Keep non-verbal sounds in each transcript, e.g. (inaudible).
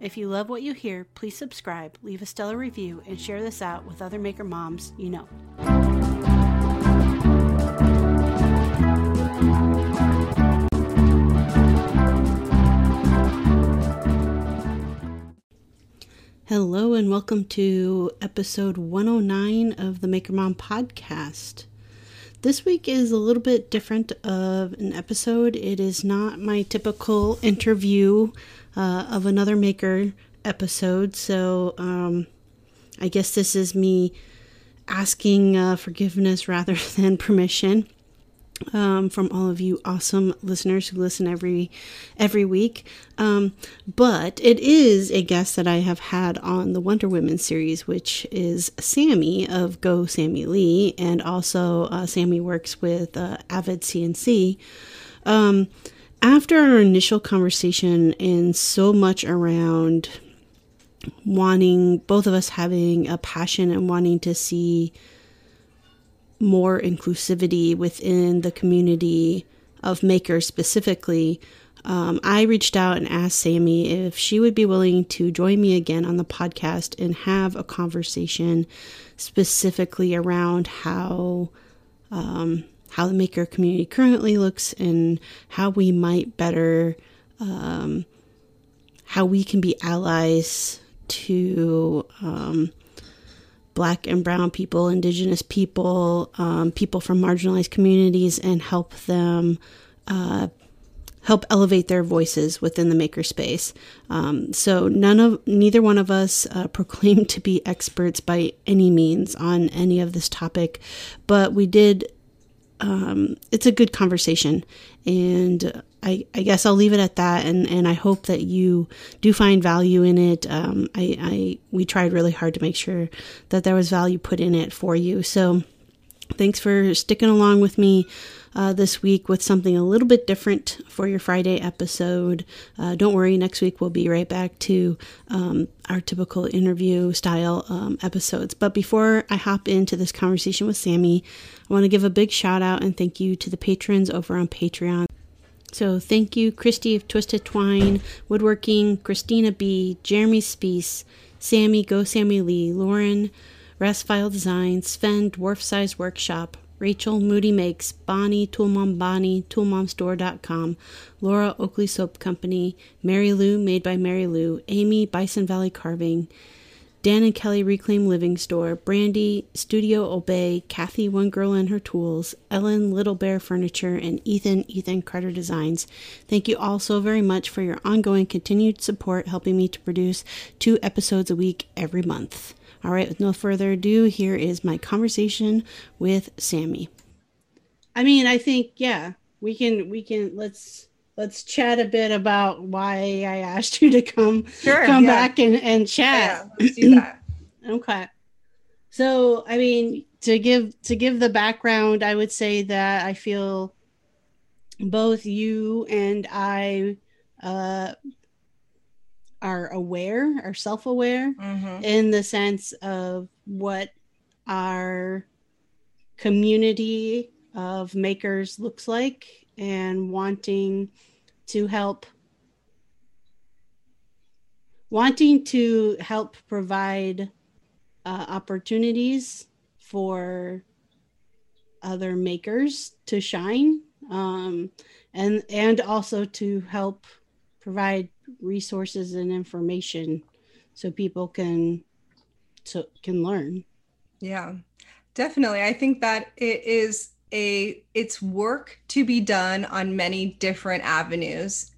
If you love what you hear, please subscribe, leave a stellar review, and share this out with other Maker Moms you know. Hello, and welcome to episode 109 of the Maker Mom podcast. This week is a little bit different of an episode. It is not my typical interview uh, of another maker episode, so um, I guess this is me asking uh, forgiveness (laughs) rather than permission um, from all of you awesome listeners who listen every every week. Um, but it is a guest that I have had on the Wonder Women series, which is Sammy of Go Sammy Lee, and also uh, Sammy works with uh, Avid CNC. Um, after our initial conversation and so much around wanting both of us having a passion and wanting to see more inclusivity within the community of makers specifically, um, I reached out and asked Sammy if she would be willing to join me again on the podcast and have a conversation specifically around how um, how the maker community currently looks and how we might better um, how we can be allies to um, black and brown people, indigenous people, um, people from marginalized communities, and help them uh, help elevate their voices within the makerspace. Um, so none of neither one of us uh, (laughs) to be experts by any means on any of this topic, but we did. Um, it's a good conversation, and I, I, guess I'll leave it at that, and, and I hope that you do find value in it. Um, I, I we tried really hard to make sure that there was value put in it for you. So, thanks for sticking along with me uh, this week with something a little bit different for your Friday episode. Uh, don't worry, next week we'll be right back to um, our typical interview style um, episodes. But before I hop into this conversation with Sammy, I want to give a big shout out and thank you to the patrons over on Patreon. So thank you, Christy of Twisted Twine, Woodworking, Christina B, Jeremy Spees, Sammy, Go Sammy Lee, Lauren, File Design, Sven, Dwarf Size Workshop, Rachel, Moody Makes, Bonnie, Toolmom Bonnie, ToolmomStore.com, Laura, Oakley Soap Company, Mary Lou, Made by Mary Lou, Amy, Bison Valley Carving, Dan and Kelly Reclaim Living Store, Brandy, Studio Obey, Kathy One Girl and Her Tools, Ellen Little Bear Furniture, and Ethan Ethan Carter Designs. Thank you all so very much for your ongoing continued support, helping me to produce two episodes a week every month. All right, with no further ado, here is my conversation with Sammy. I mean, I think yeah, we can we can let's let's chat a bit about why I asked you to come sure, come yeah. back and, and chat. Yeah, let's do that. (clears throat) okay. So I mean to give to give the background, I would say that I feel both you and I uh, are aware, are self-aware mm-hmm. in the sense of what our community of makers looks like and wanting to help wanting to help provide uh, opportunities for other makers to shine um, and and also to help provide resources and information so people can can learn. Yeah definitely. I think that it is a it's work to be done on many different avenues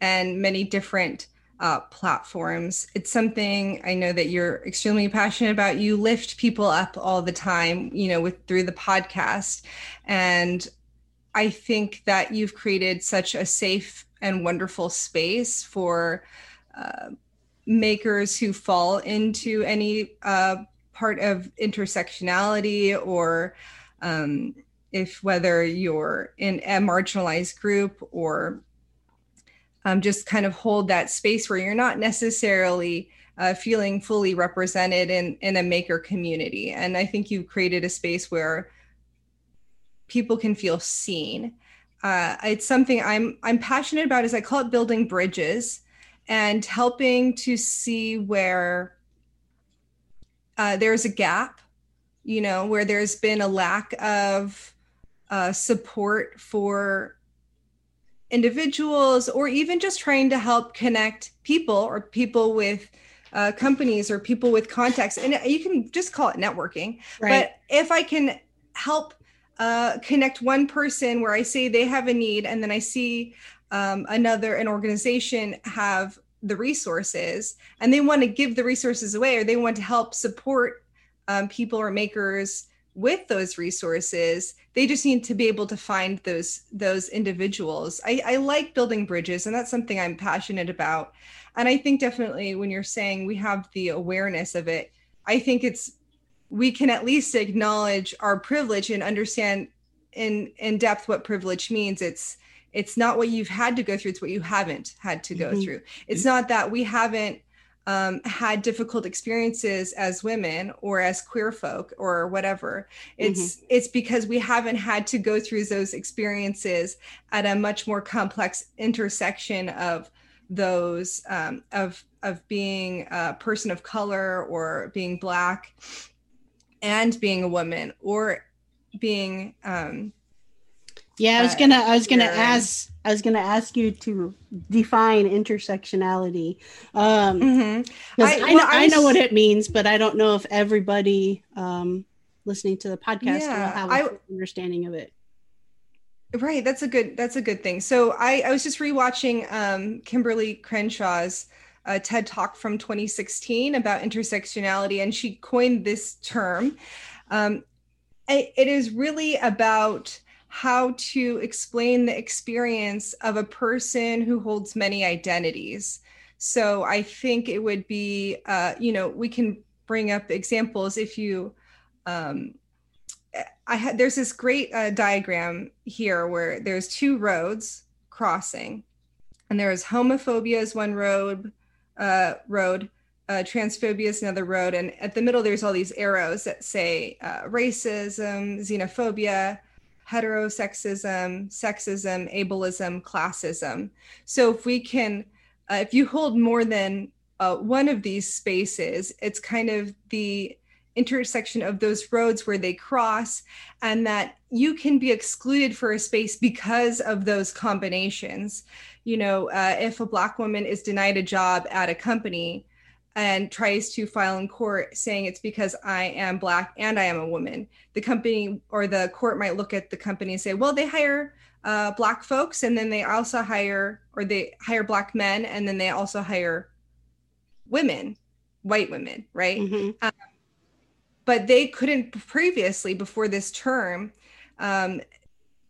and many different uh, platforms. It's something I know that you're extremely passionate about. You lift people up all the time, you know, with through the podcast, and I think that you've created such a safe and wonderful space for uh, makers who fall into any uh, part of intersectionality or um, if whether you're in a marginalized group or um, just kind of hold that space where you're not necessarily uh, feeling fully represented in in a maker community. And i think you've created a space where people can feel seen. Uh, it's something i'm i'm passionate about is i call it building bridges and helping to see where uh, there's a gap you know where there's been a lack of uh, support for individuals or even just trying to help connect people or people with uh, companies or people with contacts and you can just call it networking right. but if i can help uh, connect one person where i say they have a need and then i see um, another an organization have the resources and they want to give the resources away or they want to help support um, people or makers with those resources they just need to be able to find those those individuals. I, I like building bridges and that's something i'm passionate about. And i think definitely when you're saying we have the awareness of it i think it's we can at least acknowledge our privilege and understand in in depth what privilege means. It's it's not what you've had to go through it's what you haven't had to go mm-hmm. through. It's not that we haven't um, had difficult experiences as women or as queer folk or whatever it's mm-hmm. it's because we haven't had to go through those experiences at a much more complex intersection of those um, of of being a person of color or being black and being a woman or being um, yeah i was gonna i was gonna ask I was going to ask you to define intersectionality. Um, mm-hmm. I, I, well, I, know what it means, but I don't know if everybody um, listening to the podcast yeah, will have an understanding of it. Right, that's a good that's a good thing. So I, I was just rewatching um, Kimberlé Crenshaw's uh, TED Talk from 2016 about intersectionality, and she coined this term. Um, it, it is really about how to explain the experience of a person who holds many identities. So I think it would be, uh, you know, we can bring up examples if you. Um, I had there's this great uh, diagram here where there's two roads crossing, and there's homophobia is one road, uh, road, uh, transphobia is another road, and at the middle there's all these arrows that say uh, racism, xenophobia, heterosexism, sexism, ableism, classism. So if we can, uh, if you hold more than uh, one of these spaces, it's kind of the intersection of those roads where they cross, and that you can be excluded for a space because of those combinations. You know, uh, if a Black woman is denied a job at a company, and tries to file in court saying it's because I am black and I am a woman. The company or the court might look at the company and say, well, they hire uh, black folks and then they also hire or they hire black men and then they also hire women, white women, right? Mm-hmm. Um, but they couldn't previously before this term um,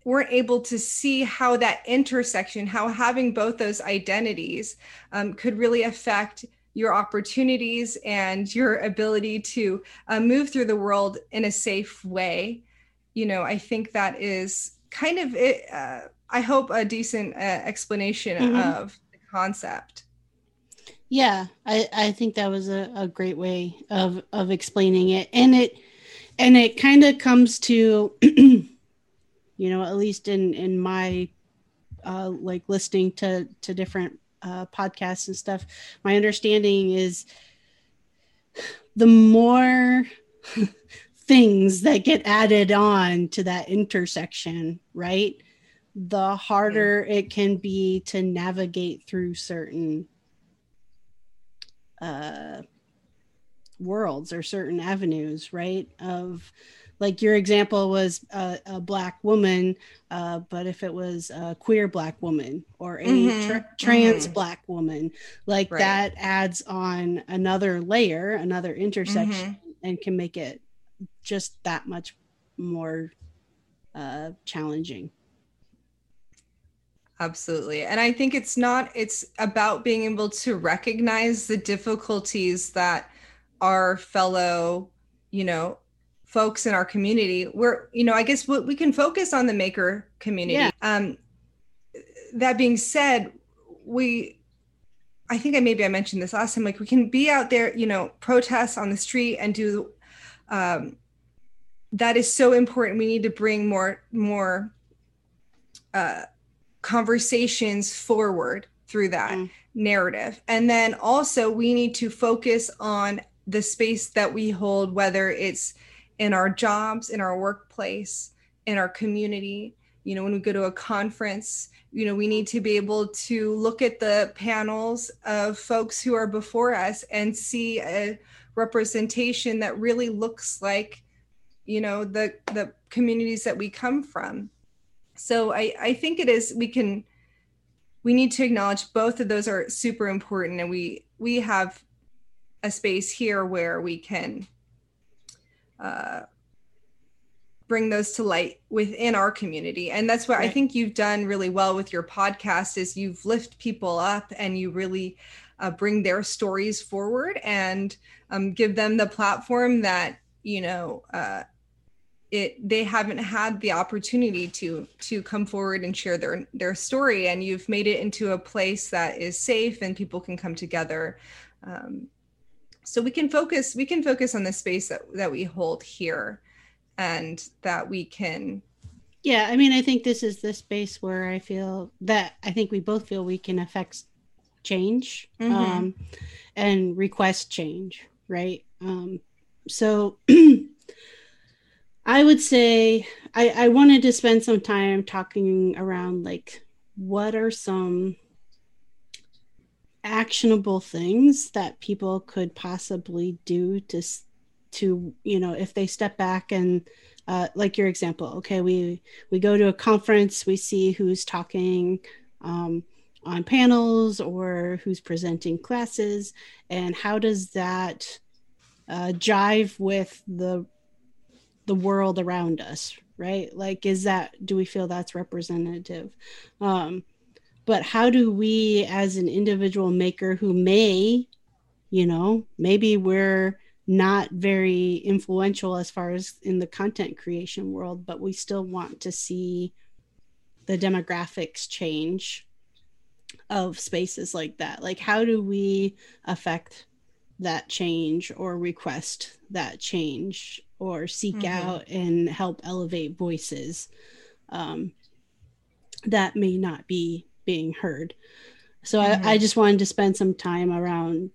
weren't able to see how that intersection, how having both those identities um, could really affect your opportunities and your ability to uh, move through the world in a safe way. You know i think that is kind of it uh, i hope a decent uh, explanation mm-hmm. of the concept. Yeah i i think that was a, a great way of of explaining it. And it and it kind of comes to (clears throat) you know at least in in my uh like listening to to different uh, podcasts and stuff, my understanding is the more (laughs) things that get added on to that intersection, right? The harder it can be to navigate through certain uh, worlds or certain avenues, right? Of like your example was a, a black woman uh, but if it was a queer black woman or a mm-hmm. tra- trans mm-hmm. black woman like right. that adds on another layer another intersection mm-hmm. and can make it just that much more uh, challenging absolutely and i think it's not it's about being able to recognize the difficulties that our fellow you know folks in our community we're you know i guess we, we can focus on the maker community yeah. um that being said we i think i maybe i mentioned this last time like we can be out there you know protest on the street and do um that is so important we need to bring more more uh conversations forward through that mm. narrative and then also we need to focus on the space that we hold, whether it's in our jobs, in our workplace, in our community. You know, when we go to a conference, you know, we need to be able to look at the panels of folks who are before us and see a representation that really looks like, you know, the the communities that we come from. So I, I think it is we can we need to acknowledge both of those are super important and we we have a space here where we can uh, bring those to light within our community and that's what right. i think you've done really well with your podcast is you've lift people up and you really uh, bring their stories forward and um, give them the platform that you know uh, it they haven't had the opportunity to to come forward and share their their story and you've made it into a place that is safe and people can come together um, so we can focus we can focus on the space that, that we hold here and that we can yeah i mean i think this is the space where i feel that i think we both feel we can affect change mm-hmm. um, and request change right um, so (clears throat) i would say I, I wanted to spend some time talking around like what are some actionable things that people could possibly do to to you know if they step back and uh, like your example okay we we go to a conference we see who's talking um, on panels or who's presenting classes and how does that uh, jive with the the world around us right? Like is that do we feel that's representative? Um, but how do we as an individual maker who may you know maybe we're not very influential as far as in the content creation world but we still want to see the demographics change of spaces like that like how do we affect that change or request that change or seek mm-hmm. out and help elevate voices um, that may not be being heard. So mm-hmm. I, I just wanted to spend some time around,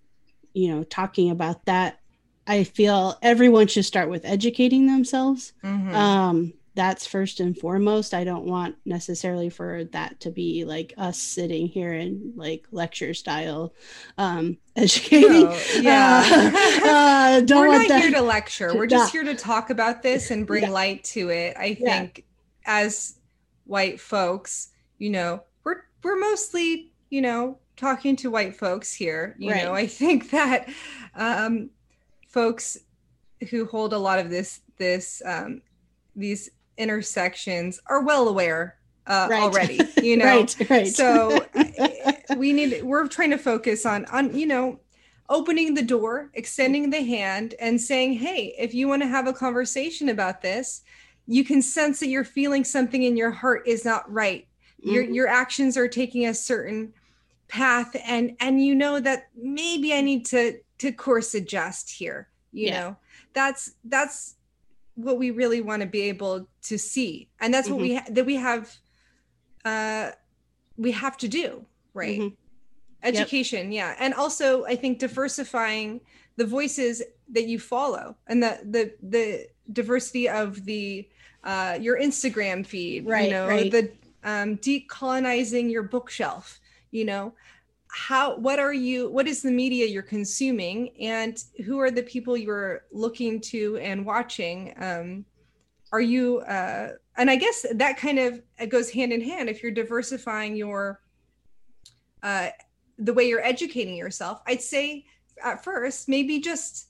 you know, talking about that. I feel everyone should start with educating themselves. Mm-hmm. Um, that's first and foremost. I don't want necessarily for that to be like us sitting here in like lecture style um, (laughs) educating. Yeah, uh, uh, don't we're not that. here to lecture. We're just here to talk about this and bring yeah. light to it. I think yeah. as white folks, you know, we're mostly, you know, talking to white folks here. You right. know, I think that um, folks who hold a lot of this this um, these intersections are well aware uh, right. already. You (laughs) know, right, right. so (laughs) we need we're trying to focus on on you know opening the door, extending the hand, and saying, hey, if you want to have a conversation about this, you can sense that you're feeling something in your heart is not right mm-hmm. your actions are taking a certain path and and you know that maybe i need to to course adjust here you yeah. know that's that's what we really want to be able to see and that's mm-hmm. what we mm-hmm. ha- that we have uh we have to do right mm-hmm. education yep. yeah and also i think diversifying the voices that you follow and the the the diversity of the uh your instagram feed right you know right. the um, decolonizing your bookshelf you know? How what are you what is the media you're consuming? And who are the people you're looking to and watching? Um, are you uh, and i guess that kind of goes hand in hand. If you're diversifying your uh, the way you're educating yourself i'd say at first maybe just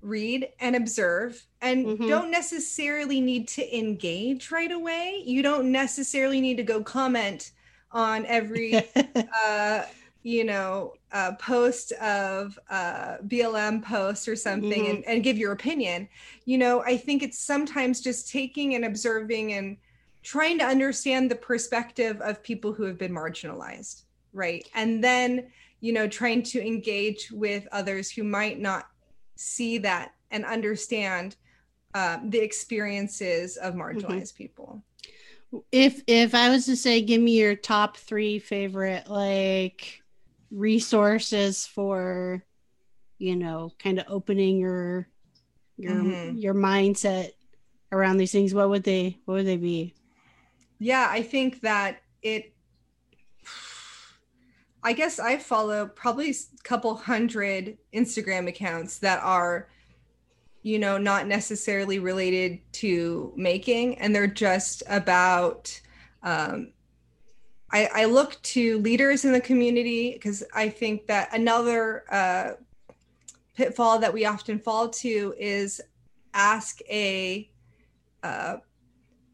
read and observe and mm-hmm. don't necessarily need to engage right away you don't necessarily need to go comment on every (laughs) uh you know a post of a BLM post or something Mhm. and, and give your opinion. You know, I think it's sometimes just taking and observing and trying to understand the perspective of people who have been marginalized, right? And then, you know, trying to engage with others who might not see that and understand uh, the experiences of marginalized people. if if I was to say, give me your top three favorite like resources for, you know, kind of opening your your Mhm. your mindset around these things, what would they what would they be? Yeah, I think that it. I guess I follow probably a couple hundred Instagram accounts that are, you know, not necessarily related to making, and they're just about. Um, I, I look to leaders in the community because I think that another uh, pitfall that we often fall to is ask a uh,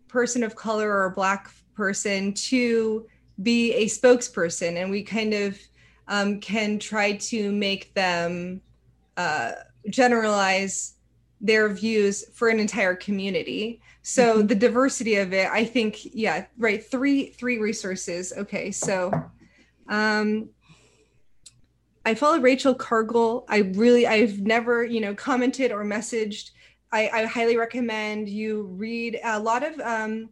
person of color or a black person to be a spokesperson and we kind of um, can try to make them uh, generalize their views for an entire community. So Mhm. the diversity of it i think yeah right three three resources. Okay so um i follow rachel cargle. I really i've never you know commented or messaged. I, I highly recommend you read a lot of um,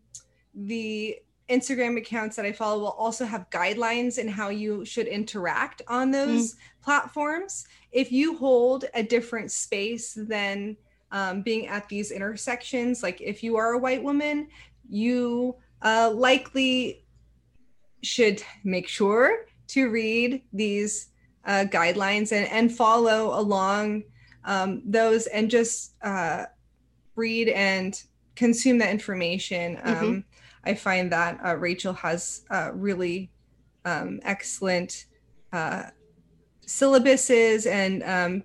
the Instagram accounts that I follow will also have guidelines in how you should interact on those platforms. If you hold a different space than um, being at these intersections, like if you are a white woman, you uh, likely should make sure to read these uh, guidelines and, and follow along um, those and just uh, read and consume that information. Um, Mhm. I find that uh, Rachel has uh, really um, excellent uh, syllabuses and um,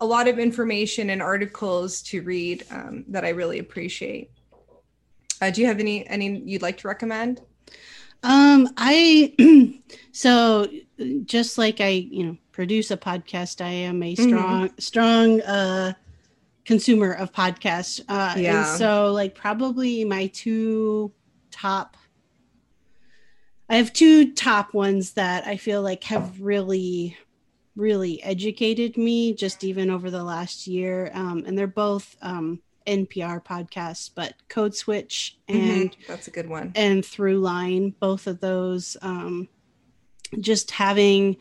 a lot of information and articles to read um, that I really appreciate. Uh, do you have any any you'd like to recommend? Um, I (clears throat) so just like I, you know, produce a podcast, I am a Mhm. strong, strong uh consumer of podcasts. Uh Yeah. and so like probably my two top I have two top ones that I feel like have really really educated me just even over the last year. Um, and they're both um NPR podcasts, but Code Switch and Mhm. that's a good one. and Throughline both of those um just having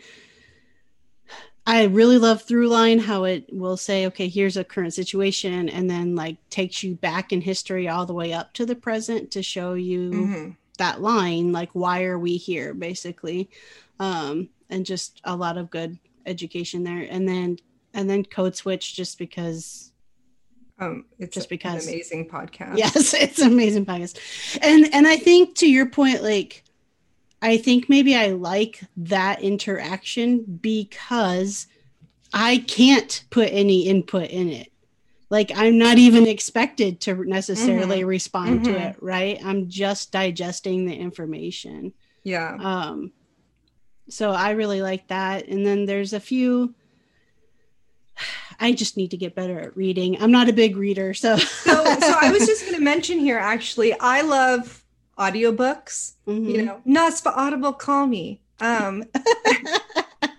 i really love Throughline how it will say okay here's a current situation and then like takes you back in history all the way up to the present to show you Mhm. that line like why are we here basically um and just a lot of good education there and then and then code switch just because Um, it's Just because. an amazing podcast. yes (laughs) it's an amazing podcast and and i think to your point like i think maybe i like that interaction because i can't put any input in it like i'm not even expected to necessarily respond to Mhm. it right i'm just digesting the information Yeah. um so i really like that and then there's a few (sighs) i just need to get better at reading i'm not a big reader so So, so I was (laughs) just going to mention here. Actually, I love audiobooks. Mhm. You know, nuts for Audible, call me. Um, (laughs)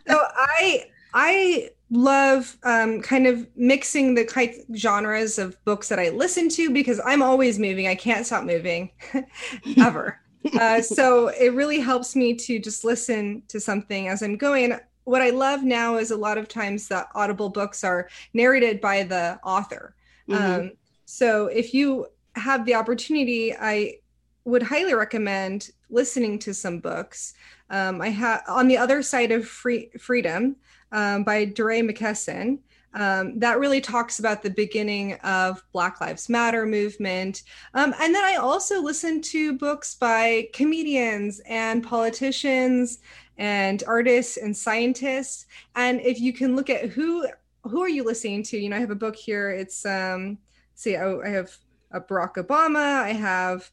so I I love um, kind of mixing the kind genres of books that I listen to because I'm always moving. I can't stop moving (laughs) ever. Uh, (laughs) so it really helps me to just listen to something as I'm going. What I love now is a lot of times the Audible books are narrated by the author. Mhm. Um, so if you have the opportunity, I would highly recommend listening to some books. Um, I have on the other side of free, freedom um, by DeRay McKesson. Um, that really talks about the beginning of Black Lives Matter movement. Um, and then I also listen to books by comedians and politicians and artists and scientists. And if you can look at who who are you listening to, you know, I have a book here. It's um, see, I, I have a Barack Obama. I have,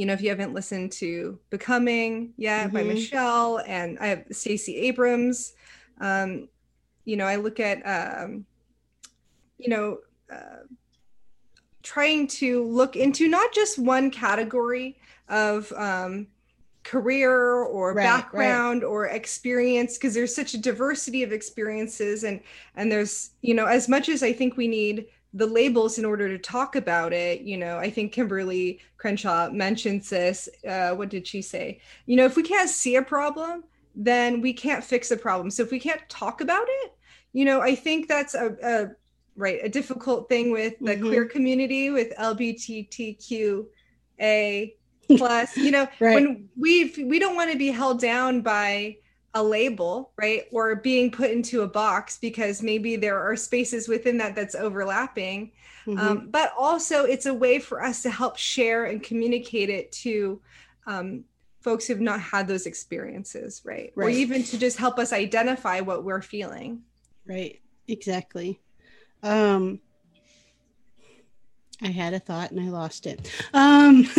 you know, if you haven't listened to Becoming yet by Mhm. Michelle, and I have Stacey Abrams. Um, you know, I look at, um, you know, uh, trying to look into not just one category of um, career or right, background right. or experience because there's such a diversity of experiences and and there's you know as much as i think we need the labels in order to talk about it you know i think kimberlé crenshaw mentions this uh, what did she say you know if we can't see a problem then we can't fix a problem so if we can't talk about it you know i think that's a, a right a difficult thing with the mm-hmm. queer community with lgbtqa plus you know right. when we we don't want to be held down by a label right or being put into a box because maybe there are spaces within that that's overlapping mm-hmm. um, but also it's a way for us to help share and communicate it to um, folks who've not had those experiences right? right or even to just help us identify what we're feeling right exactly um I had a thought and I lost it. Um, (laughs)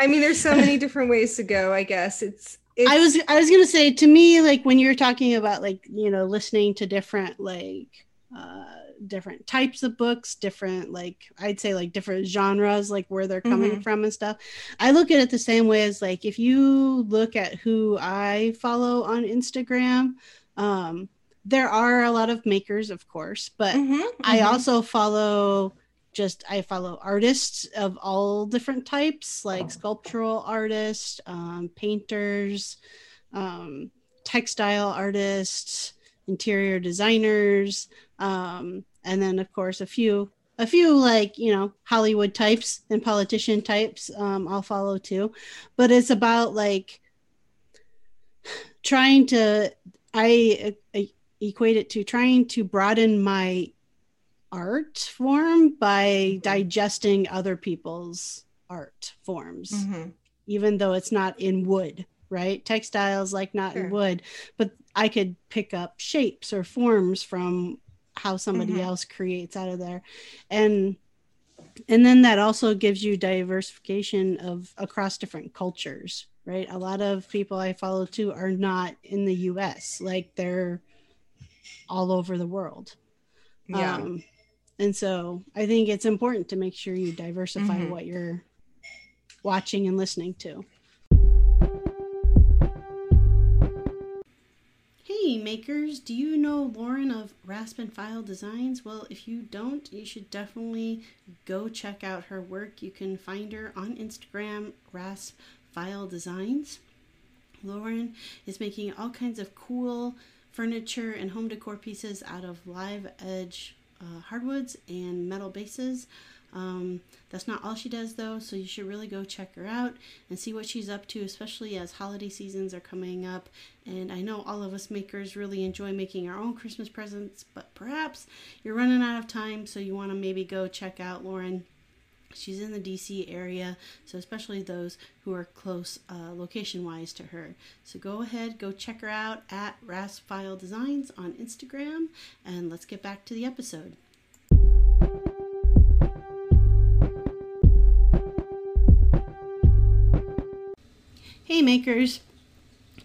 I mean, there's so many different ways to go. I guess it's, it's. I was I was gonna say to me like when you're talking about like you know listening to different like uh, different types of books, different like I'd say like different genres, like where they're coming mm-hmm. from and stuff. I look at it the same way as like if you look at who I follow on Instagram. Um, there are a lot of makers, of course, but mm-hmm, I mm-hmm. also follow just I follow artists of all different types, like sculptural artists, um, painters, um, textile artists, interior designers, um, and then of course a few a few like you know Hollywood types and politician types um, I'll follow too, but it's about like trying to I, I equate it to trying to broaden my art form by mm-hmm. digesting other people's art forms, mm-hmm. even though it's not in wood, right? Textiles like not sure. in wood, but I could pick up shapes or forms from how somebody mm-hmm. else creates out of there. And and then that also gives you diversification of across different cultures, right? A lot of people I follow too are not in the US, like they're all over the world. Yeah. Um, and so I think it's important to make sure you diversify mm-hmm. what you're watching and listening to. Hey makers, do you know Lauren of Rasp and File Designs? Well, if you don't, you should definitely go check out her work. You can find her on Instagram, Rasp File Designs. Lauren is making all kinds of cool furniture and home decor pieces out of live edge uh, hardwoods and metal bases. Um, that's not all she does though, so you should really go check her out and see what she's up to, especially as holiday seasons are coming up. And I know all of us makers really enjoy making our own Christmas presents, but perhaps you're running out of time, so you want to maybe go check out Lauren She's in the DC area, so especially those who are close uh, location wise to her. So go ahead, go check her out at Rasp File Designs on Instagram, and let's get back to the episode. Hey, makers!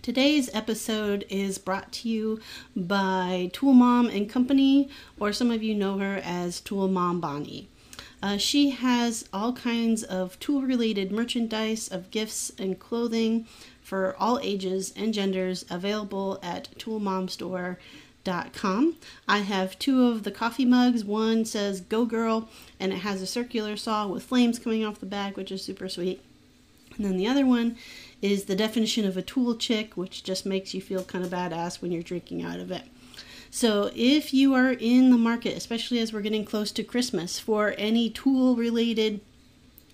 Today's episode is brought to you by Tool Mom and Company, or some of you know her as Tool Mom Bonnie. Uh, she has all kinds of tool related merchandise of gifts and clothing for all ages and genders available at toolmomstore.com. I have two of the coffee mugs. One says Go Girl and it has a circular saw with flames coming off the back, which is super sweet. And then the other one is the definition of a tool chick, which just makes you feel kind of badass when you're drinking out of it. So if you are in the market, especially as we're getting close to Christmas, for any tool related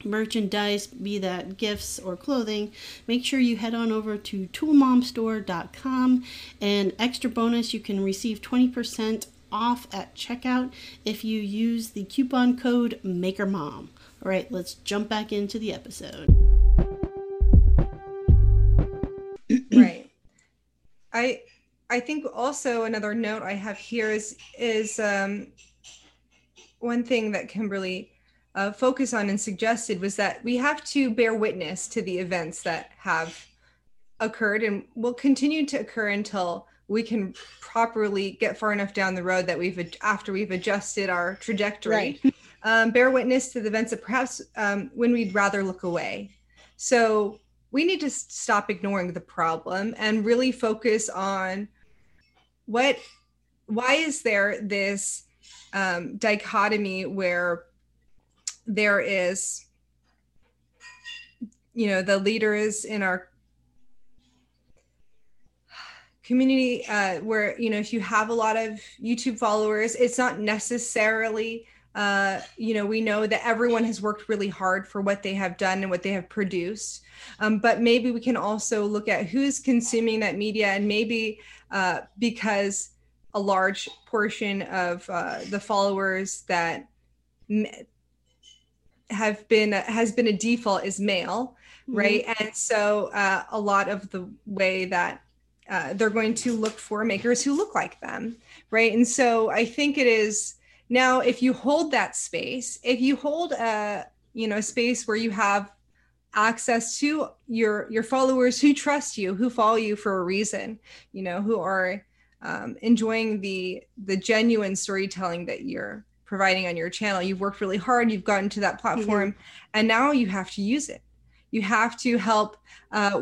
merchandise, be that gifts or clothing, make sure you head on over to toolmomstore.com. And extra bonus, you can receive 20% off at checkout if you use the coupon code MakerMom. All right, let's jump back into the episode. right. I I think also another note I have here is is um, one thing that Kimberlé uh, focused on and suggested was that we have to bear witness to the events that have occurred and will continue to occur until we can properly get far enough down the road that we've after we've adjusted our trajectory right. um, bear witness to the events that perhaps um, when we'd rather look away so we need to stop ignoring the problem and really focus on what why is there this um, dichotomy where there is you know the leaders in our community uh, where you know if you have a lot of youtube followers it's not necessarily uh, you know we know that everyone has worked really hard for what they have done and what they have produced. Um, but maybe we can also look at who's consuming that media and maybe uh, because a large portion of uh, the followers that have been has been a default is male mm-hmm. right and so uh, a lot of the way that uh, they're going to look for makers who look like them right and so i think it is now if you hold that space if you hold a you know space where you have access to your your followers who trust you who follow you for a reason you know who are um, enjoying the the genuine storytelling that you're providing on your channel you've worked really hard you've gotten to that platform mm-hmm. and now you have to use it you have to help uh,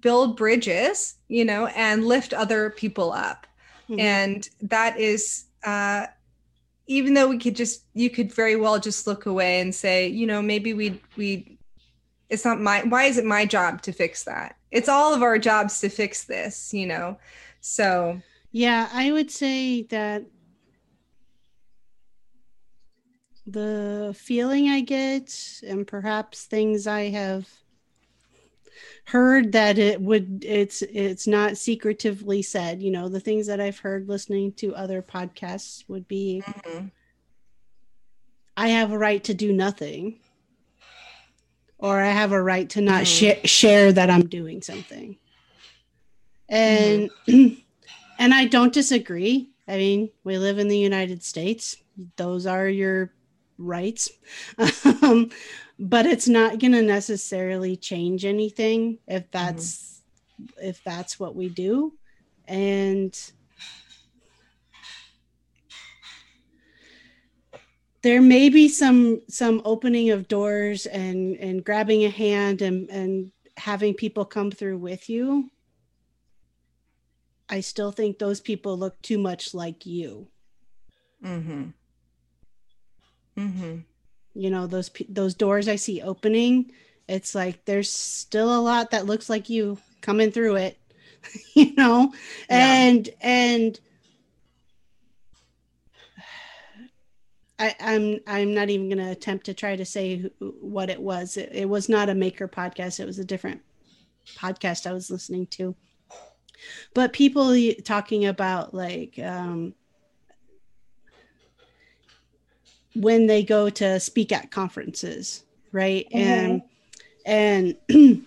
build bridges, you know, and lift other people up. Mm-hmm. And that is, uh, even though we could just, you could very well just look away and say, you know, maybe we, we, it's not my, why is it my job to fix that? It's all of our jobs to fix this, you know? So, yeah, I would say that the feeling I get, and perhaps things I have heard that it would it's it's not secretively said you know the things that i've heard listening to other podcasts would be mm-hmm. i have a right to do nothing or i have a right to not mm-hmm. sh- share that i'm doing something and mm-hmm. (clears throat) and i don't disagree i mean we live in the united states those are your rights (laughs) um, but it's not going to necessarily change anything if that's mm-hmm. if that's what we do and there may be some some opening of doors and and grabbing a hand and and having people come through with you. I still think those people look too much like you. Mhm mhm you know those those doors i see opening it's like there's still a lot that looks like you coming through it (laughs) you know? And and I, I'm I'm not even going to attempt to try to say who, what it was. It, it was not a maker podcast. It was a different podcast I was listening to. But people talking about like um, when they go to speak at conferences, right? Mm-hmm. And and (clears throat)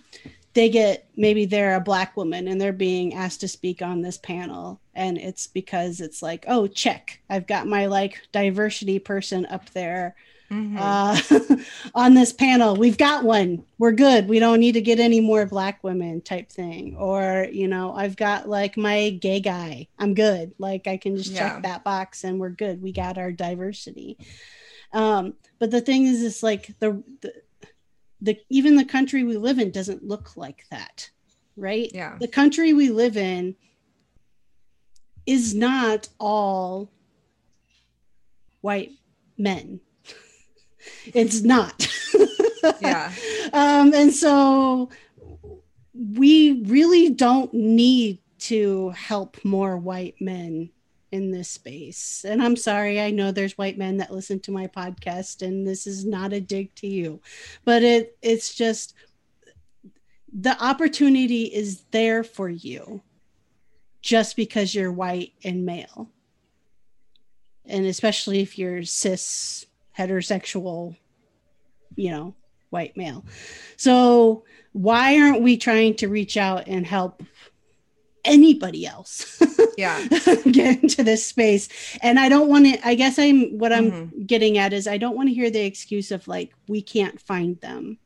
they get maybe they're a black woman and they're being asked to speak on this panel. And it's because it's like oh check i've got my like diversity person up there mm-hmm. uh, (laughs) on this panel. We've got one. We're good. We don't need to get any more black women type thing. Or you know i've got like my gay guy. I'm good. Like i can just yeah. check that box and we're good. We got our diversity. Um, but the thing is, it's like the, the the even the country we live in doesn't look like that, right? Yeah. The country we live in is not all white men. (laughs) it's not. (laughs) yeah. Um, and so we really don't need to help more white men in this space. And I'm sorry, I know there's white men that listen to my podcast and this is not a dig to you. But it it's just the opportunity is there for you just because you're white and male. And especially if you're cis heterosexual, you know, white male. So why aren't we trying to reach out and help anybody else yeah (laughs) get into this space and i don't want to i guess i'm what i'm mm-hmm. getting at is i don't want to hear the excuse of like we can't find them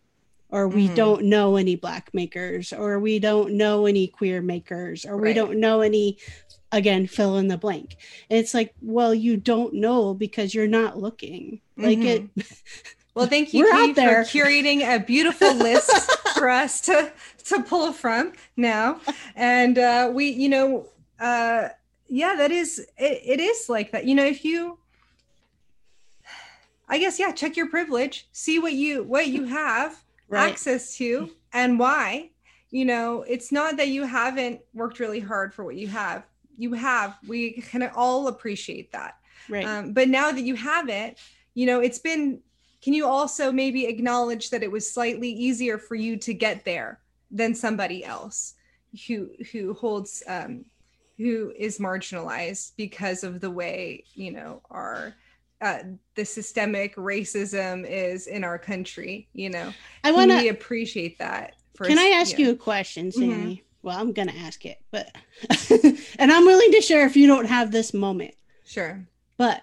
or we mm-hmm. don't know any black makers or we don't know any queer makers or right. we don't know any again fill in the blank and it's like well you don't know because you're not looking mm-hmm. like it (laughs) well thank you Kate, for curating a beautiful list (laughs) for us to to pull from now. And uh we you know uh yeah that is it, it is like that. You know if you i guess yeah check your privilege see what you what you have right. access to and why. You know it's not that you haven't worked really hard for what you have. You have. We can all appreciate that. Right. Um, but now that you have it you know it's been can you also maybe acknowledge that it was slightly easier for you to get there than somebody else who who holds um who is marginalized because of the way you know our uh, the systemic racism is in our country. You know, I want to appreciate that. First, can I ask you, know. you a question. Sammy? Mm-hmm. Well, I'm gonna ask it, but (laughs) and I'm willing to share if you don't have this moment. Sure. But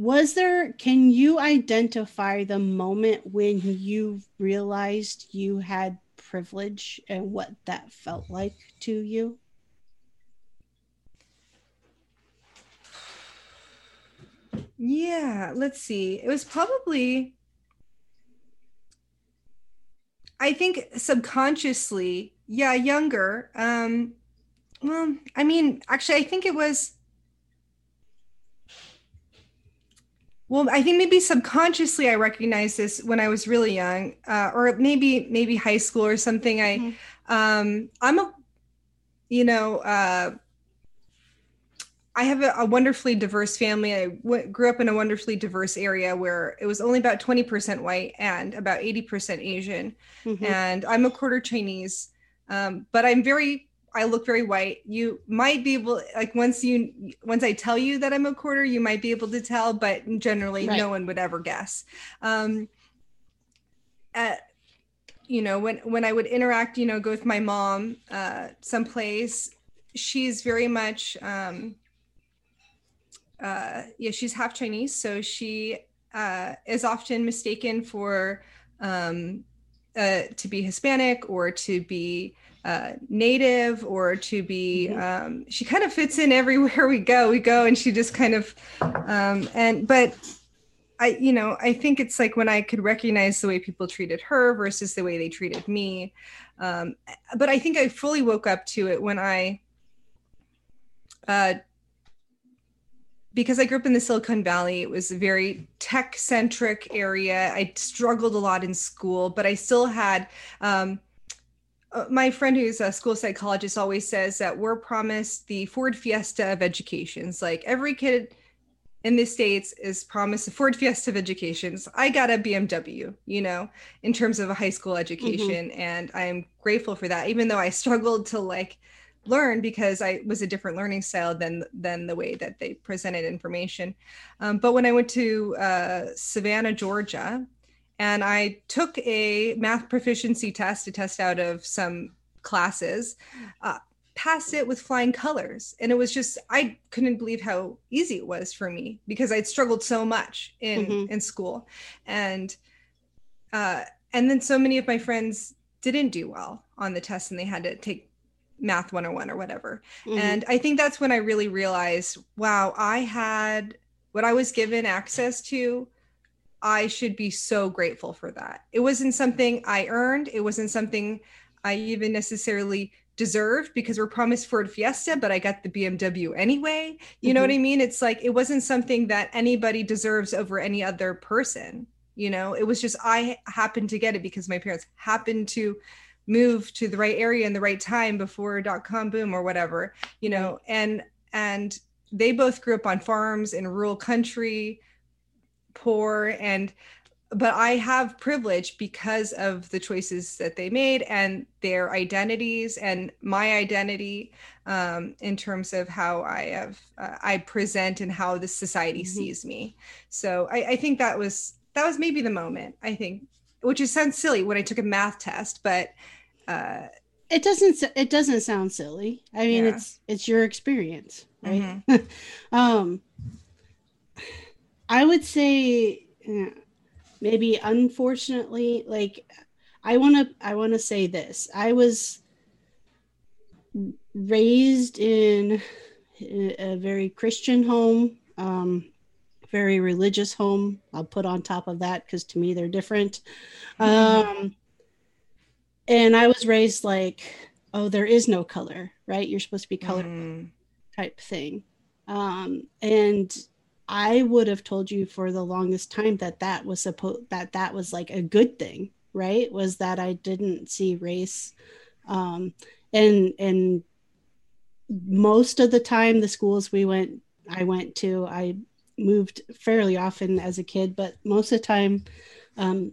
was there? Can you identify the moment when you realized you had privilege and what that felt like to you? Yeah, let's see. It was probably I think subconsciously, yeah, younger. Um well, I mean, actually I think it was well i think maybe subconsciously i recognized this when i was really young uh, or maybe maybe high school or something i mm-hmm. um i'm a you know uh I have a, a, wonderfully diverse family. I w- grew up in a wonderfully diverse area where it was only about 20% white and about 80% Asian. Mm-hmm. And I'm a quarter Chinese, um, but I'm very, I look very white. You might be able, like once you, once I tell you that I'm a quarter, you might be able to tell, but generally right. no one would ever guess. Um, at, you know, when, when I would interact, you know, go with my mom uh, someplace, she's very much, um, uh, yeah, she's half Chinese, so she uh, is often mistaken for um, uh, to be Hispanic or to be uh, native or to be. Mm-hmm. Um, she kind of fits in everywhere (laughs) we go. We go, and she just kind of um, and but. I, you know, I think it's like when I could recognize the way people treated her versus the way they treated me. Um, but I think I fully woke up to it when I uh, because I grew up in the Silicon Valley, it was a very tech centric area. I struggled a lot in school, but I still had. Um, uh, my friend who's a school psychologist always says that we're promised the Ford Fiesta of educations. Like every kid in the States is promised a Ford Fiesta of educations. I got a BMW, you know, in terms of a high school education. Mm-hmm. And I'm grateful for that, even though I struggled to like learn because I was a different learning style than than the way that they presented information. Um, but when I went to uh, Savannah, Georgia, and I took a math proficiency test to test out of some classes, uh, passed it with flying colors, and it was just I couldn't believe how easy it was for me because I'd struggled so much in mm-hmm. in school, and uh, and then so many of my friends didn't do well on the test and they had to take math 101 or whatever. Mm-hmm. And I think that's when I really realized, wow, I had what I was given access to. I should be so grateful for that. It wasn't something I earned. It wasn't something I even necessarily deserved because we're promised Ford Fiesta, but I got the BMW anyway. You mm-hmm. know what mm-hmm. I mean? It's like it wasn't something that anybody deserves over any other person. You know, it was just I happened to get it because my parents happened to move to the right area in the right time before dot com boom or whatever you know and and they both grew up on farms in rural country poor and but i have privilege because of the choices that they made and their identities and my identity um, in terms of how i have uh, i present and how the society mm-hmm. sees me so I, I think that was that was maybe the moment i think which is sounds silly when i took a math test but uh, it doesn't it doesn't sound silly i mean yeah. it's it's your experience right mm-hmm. (laughs) um i would say maybe unfortunately like i want to i want to say this. I was raised in a very christian home um very religious home. I'll put on top of that because to me they're different. Um and i was raised like oh there is no color right? You're supposed to be color mm. type thing. Um and I would have told you for the longest time that that was supposed that that was like a good thing, right? Was that I didn't see race, um, and and most of the time the schools we went I went to I moved fairly often as a kid, but most of the time um,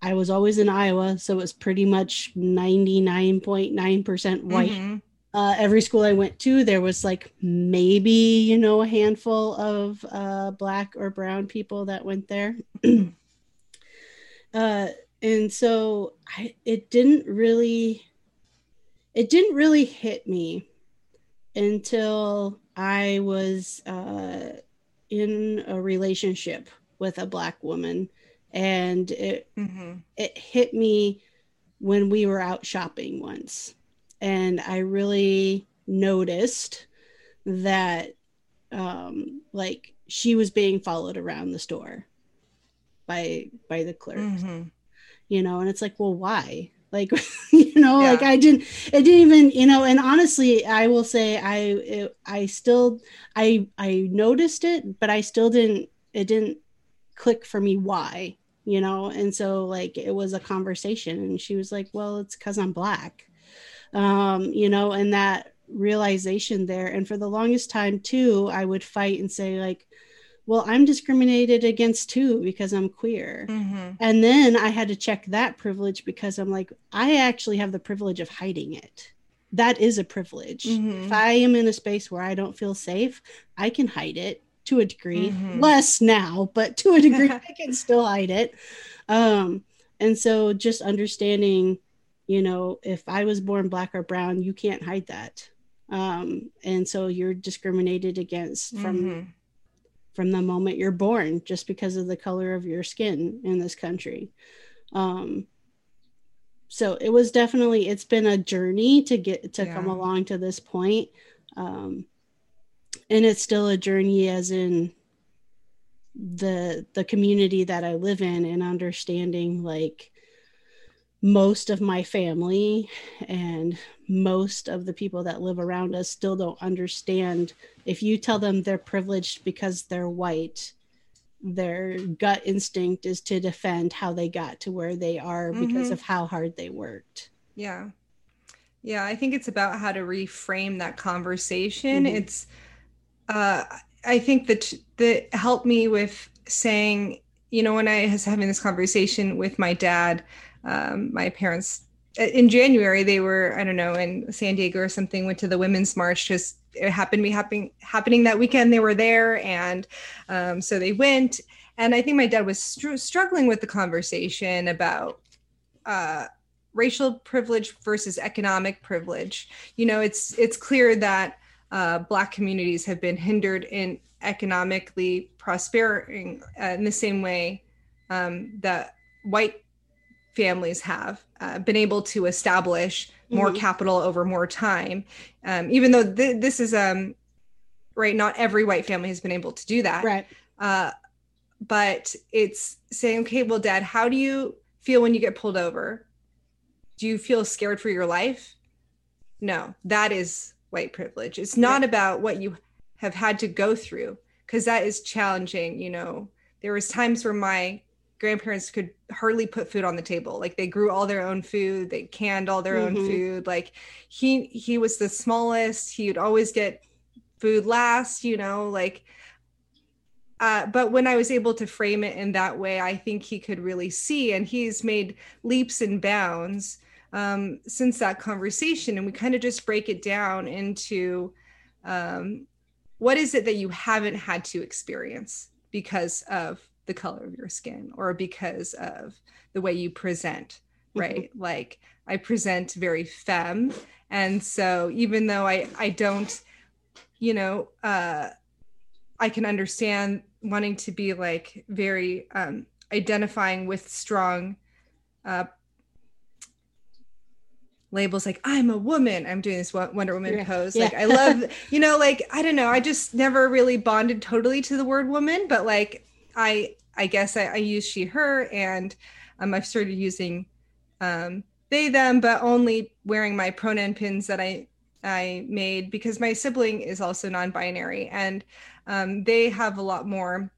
I was always in Iowa, so it was pretty much ninety nine point nine percent white. Mm-hmm uh, every school I went to, there was like maybe, you know, a handful of uh, black or brown people that went there. (clears throat) uh, and so I, it didn't really, it didn't really hit me until I was uh, in a relationship with a black woman. And it, mm-hmm. it hit me when we were out shopping once and I really noticed that um like she was being followed around the store by by the clerks mm-hmm. you know and it's like well why like (laughs) you know yeah. like i didn't it didn't even you know and honestly i will say i it, i still i i noticed it but i still didn't it didn't click for me why you know and so like it was a conversation and she was like well it's because i'm black um, you know, and that realization there. And for the longest time, too, I would fight and say, like, well, I'm discriminated against too because I'm queer. Mm-hmm. And then I had to check that privilege because I'm like, I actually have the privilege of hiding it. That is a privilege. Mm-hmm. If I am in a space where I don't feel safe, I can hide it to a degree, mm-hmm. less now, but to a degree, (laughs) I can still hide it. Um, and so just understanding you know if i was born black or brown you can't hide that um, and so you're discriminated against from mm-hmm. from the moment you're born just because of the color of your skin in this country um, so it was definitely it's been a journey to get to yeah. come along to this point um, and it's still a journey as in the the community that i live in and understanding like most of my family and most of the people that live around us still don't understand if you tell them they're privileged because they're white their gut instinct is to defend how they got to where they are mm-hmm. because of how hard they worked yeah yeah i think it's about how to reframe that conversation mm-hmm. it's uh i think that that helped me with saying you know when i was having this conversation with my dad um, my parents in January they were I don't know in San Diego or something went to the women's march just it happened to be happening happening that weekend they were there and um, so they went. And I think my dad was str- struggling with the conversation about uh, racial privilege versus economic privilege. You know it's it's clear that uh, black communities have been hindered in economically prospering uh, in the same way um, that white families have uh, been able to establish more mm-hmm. capital over more time. Um, even though th- this is um right not every white family has been able to do that. Right. Uh, but it's saying okay well dad how do you feel when you get pulled over? Do you feel scared for your life? No that is white privilege. It's not right. about what you have had to go through because that is challenging you know. There was times where my grandparents could hardly put food on the table like they grew all their own food they canned all their mm-hmm. own food like he he was the smallest he would always get food last you know like uh, but when I was able to frame it in that way, I think he could really see, and he's made leaps and bounds um, since that conversation. And we kind of just break it down into um, what is it that you haven't had to experience because of the color of your skin or because of the way you present mm-hmm. right like i present very femme and so even though i i don't you know uh i can understand wanting to be like very um identifying with strong uh, labels like I'm a woman. I'm doing this Wonder Woman yeah. pose. Like yeah. I love, (laughs) you know, like I don't know. I just never really bonded totally to the word woman, but like I, I guess I, I use she, her, and um, I've started using um, they, them, but only wearing my pronoun pins that I I made because my sibling is also non-binary, and um, they have a lot more.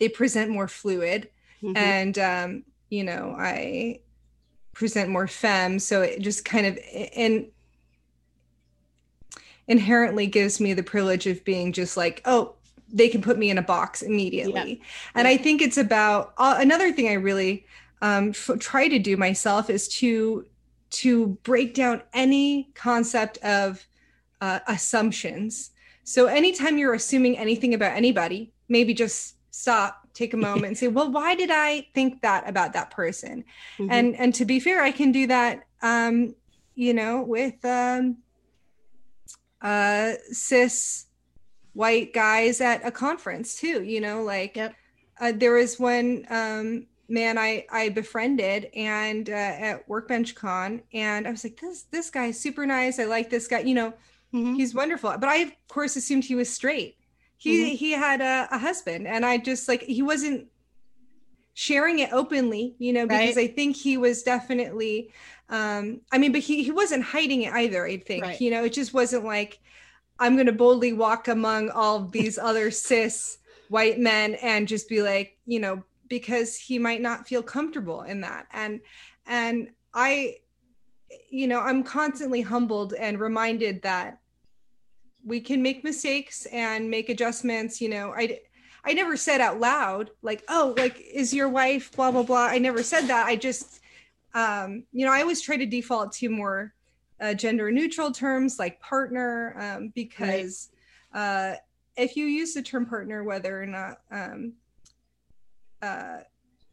They present more fluid, mm-hmm. and um, you know I present more femme so it just kind of in inherently gives me the privilege of being just like oh they can put me in a box immediately yeah. and i think it's about uh, another thing i really um, f- try to do myself is to to break down any concept of uh, assumptions so anytime you're assuming anything about anybody maybe just stop take a moment and say well why did i think that about that person mm-hmm. and and to be fair i can do that um you know with um uh cis white guys at a conference too you know like yep. uh, there was one um man i i befriended and uh, at workbench con and i was like this this guy is super nice i like this guy you know mm-hmm. he's wonderful but i of course assumed he was straight he mm-hmm. he had a, a, husband and i just like he wasn't sharing it openly you know because right. i think he was definitely um i mean but he he wasn't hiding it either i think right. you know it just wasn't like i'm going to boldly walk among all these other cis white men and just be like you know because he might not feel comfortable in that. And and i you know i'm constantly humbled and reminded that we can make mistakes and make adjustments you know. I i never said out loud like oh like is your wife blah blah blah. I never said that. I just um you know i always try to default to more uh, gender neutral terms like partner um, because right. uh, if you use the term partner whether or not um, uh,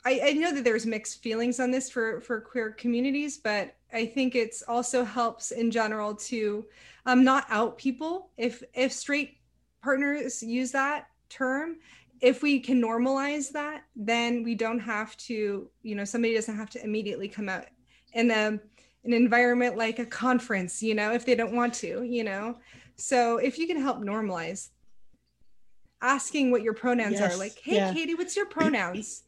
I, I, know that there's mixed feelings on this for for queer communities, but I think it's also helps in general to um, not out people. If if straight partners use that term, if we can normalize that, then we don't have to, you know, somebody doesn't have to immediately come out in a an environment like a conference, you know, if they don't want to, you know. So if you can help normalize asking what your pronouns yes. are, like, hey yeah. Katie, what's your (clears throat) pronouns?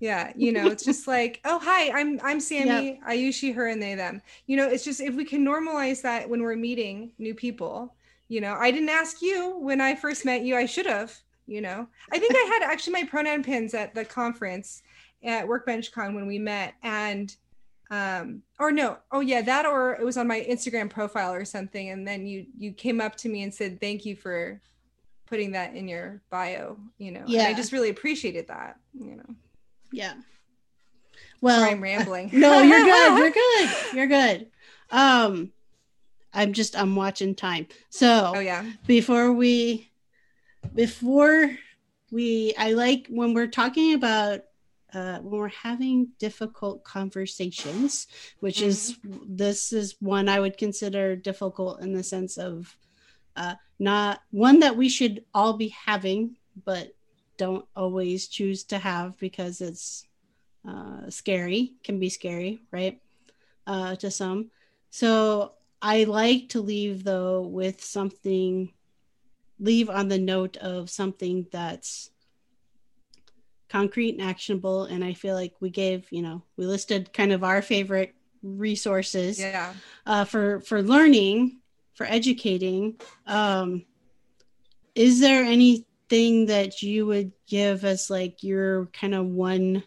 yeah you know it's just like oh hi i'm i'm sammy yep. i use she her and they them you know it's just if we can normalize that when we're meeting new people you know i didn't ask you when i first met you i should have you know i think i had actually my pronoun pins at the conference at workbench con when we met and um or no oh yeah that or it was on my instagram profile or something and then you you came up to me and said thank you for putting that in your bio you know yeah and i just really appreciated that you know yeah. Well, Sorry, I'm rambling. (laughs) no, you're (laughs) good. You're good. You're good. Um, I'm just I'm watching time. So, oh yeah. Before we, before we, I like when we're talking about uh, when we're having difficult conversations, which mm-hmm. is this is one I would consider difficult in the sense of uh, not one that we should all be having, but don't always choose to have because it's uh, scary, can be scary, right? Uh, to some. So I like to leave though with something, leave on the note of something that's concrete and actionable. And I feel like we gave, you know, we listed kind of our favorite resources yeah. uh, for for learning, for educating. Um, is there anything that you would give as like your kind of one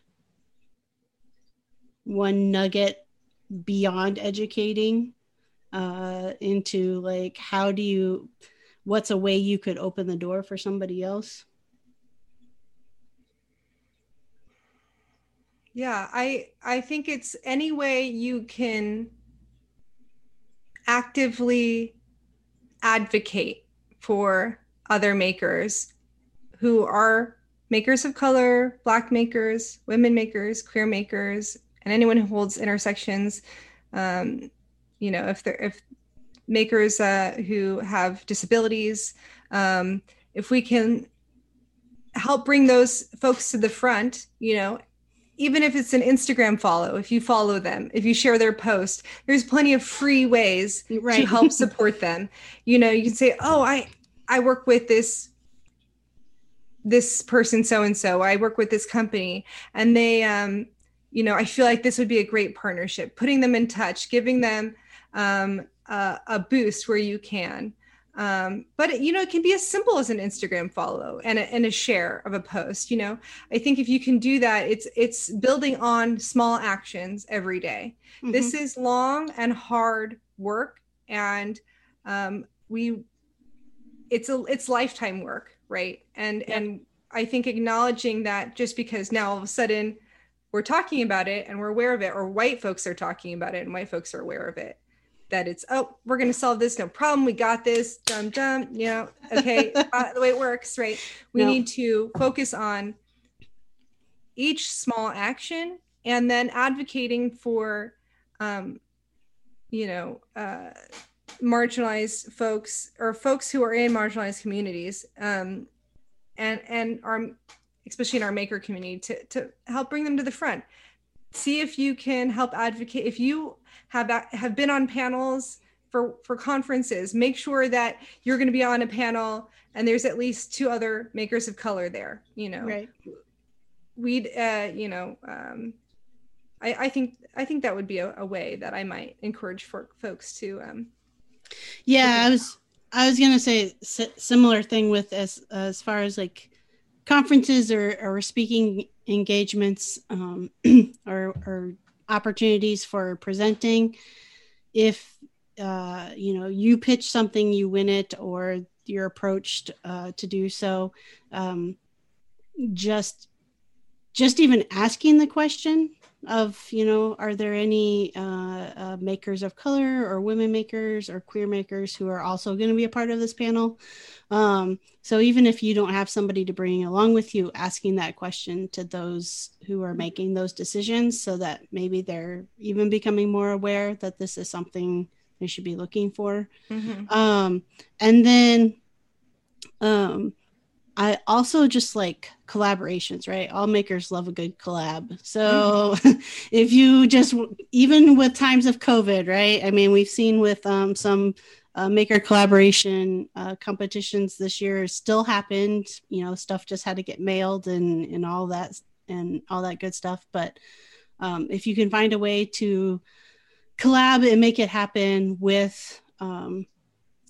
one nugget beyond educating uh into like how do you what's a way you could open the door for somebody else yeah i i think it's any way you can actively advocate for other makers who are makers of color, Black makers, women makers, queer makers, and anyone who holds intersections. Um, you know, if they're if makers uh, who have disabilities, um, if we can help bring those folks to the front, you know, even if it's an Instagram follow, if you follow them, if you share their post, there's plenty of free ways right. to help (laughs) support them. You know, you can say, "Oh, I I work with this this person so and so. I work with this company and they um you know, I feel like this would be a great partnership. Putting them in touch, giving them um a, a boost where you can um, but it, you know it can be as simple as an instagram follow and a, and a share of a post you know i think if you can do that it's it's building on small actions every day. Mm-hmm. this is long and hard work and um, we it's a it's lifetime work right and yeah. and i think acknowledging that just because now all of a sudden we're talking about it and we're aware of it or white folks are talking about it and white folks are aware of it that it's oh we're going to solve this no problem we got this dum dum you know okay (laughs) uh, the way it works right we no. need to focus on each small action and then advocating for um, you know uh, marginalized folks or folks who are in marginalized communities um, and and our especially in our maker community to to help bring them to the front see if you can help advocate if you have have been on panels for for conferences. Make sure that you're going to be on a panel and there's at least two other makers of color there you know. Right. We'd uh you know um i i think i think that would be a, a way that i might encourage for folks to um yeah i was i was gonna say similar thing with as as far as like conferences or, or speaking engagements um, (clears throat) or, or, opportunities for presenting. If uh, you know you pitch something you win it or you're approached uh, to do so um, just just even asking the question of you know are there any uh, uh, makers of color or women makers or queer makers who are also going to be a part of this panel um, so even if you don't have somebody to bring along with you asking that question to those who are making those decisions so that maybe they're even becoming more aware that this is something they should be looking for mm-hmm. um, and then um, I also just like collaborations, right? All makers love a good collab. So mm-hmm. (laughs) if you just, even with times of COVID, right? I mean, we've seen with um, some uh, maker collaboration uh, competitions this year still happened. You know, stuff just had to get mailed and and all that and all that good stuff. But um, if you can find a way to collab and make it happen with, um,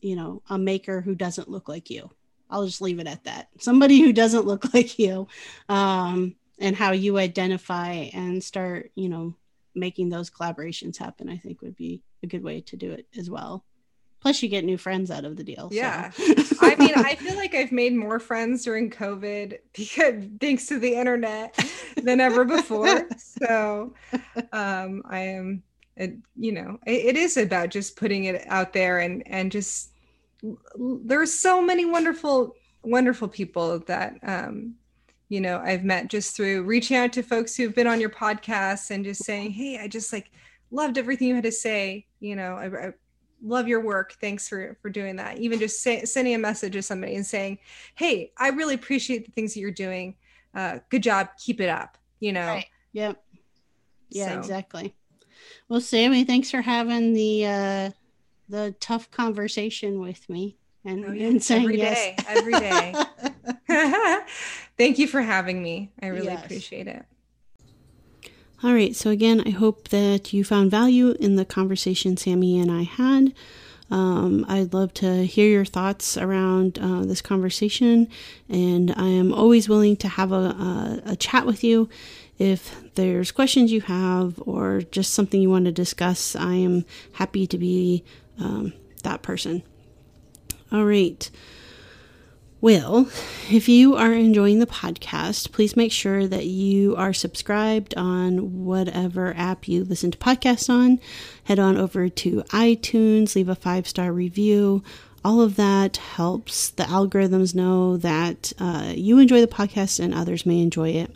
you know, a maker who doesn't look like you I'll just leave it at that. Somebody who doesn't look (laughs) like you, um, and how you identify and start, you know, making those collaborations happen, I think would be a good way to do it as well. Plus, you get new friends out of the deal. Yeah. So. I mean, I feel like I've made more friends during COVID because (laughs) thanks to the internet than ever before. (laughs) So um, I am, it, you know, it, it is about just putting it out there and and just there's so many wonderful wonderful people that um, you know i've met just through reaching out to folks who've been on your podcast and just saying hey i just like loved everything you had to say. You know i, I love your work. Thanks for for doing that. Even just say, sending a message to somebody and saying hey i really appreciate the things that you're doing. Uh, good job. Keep it up you know? Right. yep. Yeah so. exactly. Well sammy thanks for having the uh the tough conversation with me and, oh, yeah. and saying every yes. day, every day. (laughs) (laughs) Thank you for having me. I really yes. appreciate it. All right. So, again, I hope that you found value in the conversation Sammy and I had. Um, I'd love to hear your thoughts around uh, this conversation, and I am always willing to have a, a, a chat with you. If there's questions you have or just something you want to discuss, I am happy to be um, that person. All right. Well, if you are enjoying the podcast, please make sure that you are subscribed on whatever app you listen to podcasts on. Head on over to iTunes, leave a five star review. All of that helps the algorithms know that uh, you enjoy the podcast and others may enjoy it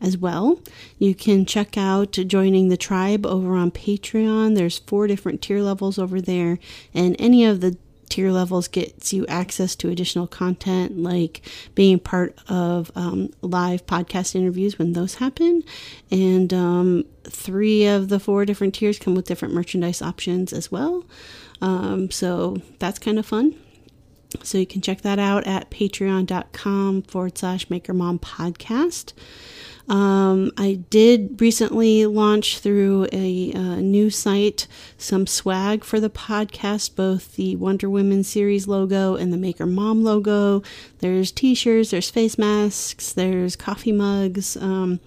as well. You can check out joining the tribe over on Patreon. There's four different tier levels over there, and any of the tier levels gets you access to additional content like being part of um, live podcast interviews when those happen and um, three of the four different tiers come with different merchandise options as well um, so that's kind of fun so you can check that out at patreon.com forward slash maker mom podcast um, I did recently launch through a, a, uh, new site some swag for the podcast, both the Wonder Women series logo and the Maker Mom logo. There's t shirts, there's face masks, there's coffee mugs, um,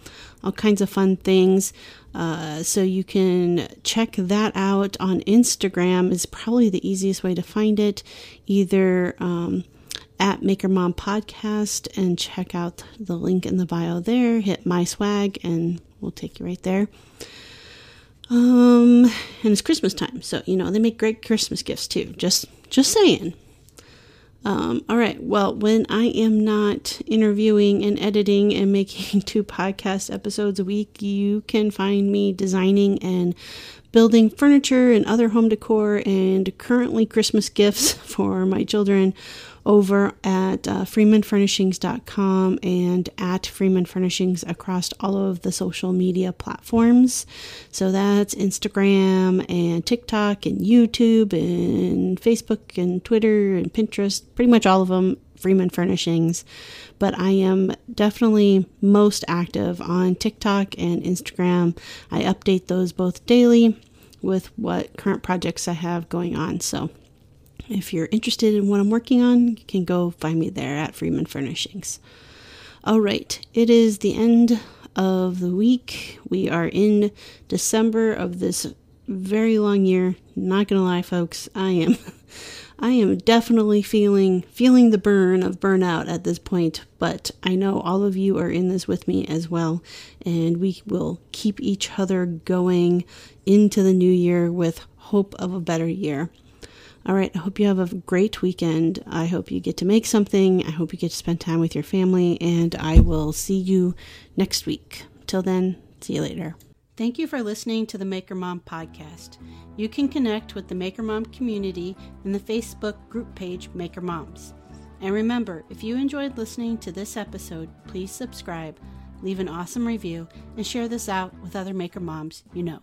all kinds of fun things. Uh, so you can check that out on Instagram is probably the easiest way to find it. Either um, at Maker Mom Podcast and check out the link in the bio there. Hit my swag and we'll take you right there. Um, and it's Christmas time, so you know they make great Christmas gifts too. Just just saying. Um, all right. Well, when I am not interviewing and editing and making (laughs) two podcast episodes a week, you can find me designing and building furniture and other home decor and currently Christmas gifts (laughs) for my children over at uh, freemanfurnishings.com and at Freeman Furnishings across all of the social media platforms. So that's Instagram and TikTok and YouTube and Facebook and Twitter and Pinterest, pretty much all of them. Freeman Furnishings, but I am definitely most active on TikTok and Instagram. I update those both daily with what current projects I have going on. So if you're interested in what I'm working on, you can go find me there at Freeman Furnishings. All right, it is the end of the week. We are in December of this very long year. Not gonna lie, folks, I am (laughs) I am definitely feeling feeling the burn of burnout at this point, but I know all of you are in this with me as well, and we will keep each other going into the new year with hope of a better year. All right, I hope you have a great weekend. I hope you get to make something. I hope you get to spend time with your family, and I will see you next week. Till then, see you later. Thank you for listening to the Maker Mom podcast. You can connect with the Maker Mom community in the Facebook group page Maker Moms. And remember, if you enjoyed listening to this episode, please subscribe, leave an awesome review, and share this out with other Maker Moms you know.